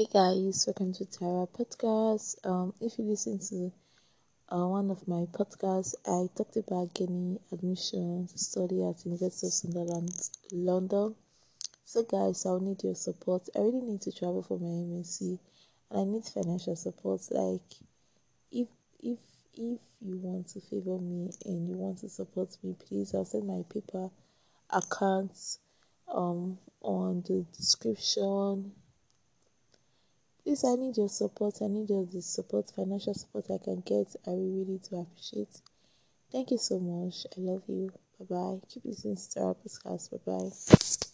Hey guys, welcome to Tara Podcast. Um, if you listen to uh, one of my podcasts, I talked about getting admission to study at University of Sunderland, London. So guys, I'll need your support. I really need to travel for my MSc, and I need financial support. Like, if if if you want to favor me and you want to support me, please, I'll send my PayPal accounts um on the description Please, I need your support. I need your the support, financial support I can get. I will really do appreciate. Thank you so much. I love you. Bye bye. Keep listening to our podcast. Bye bye.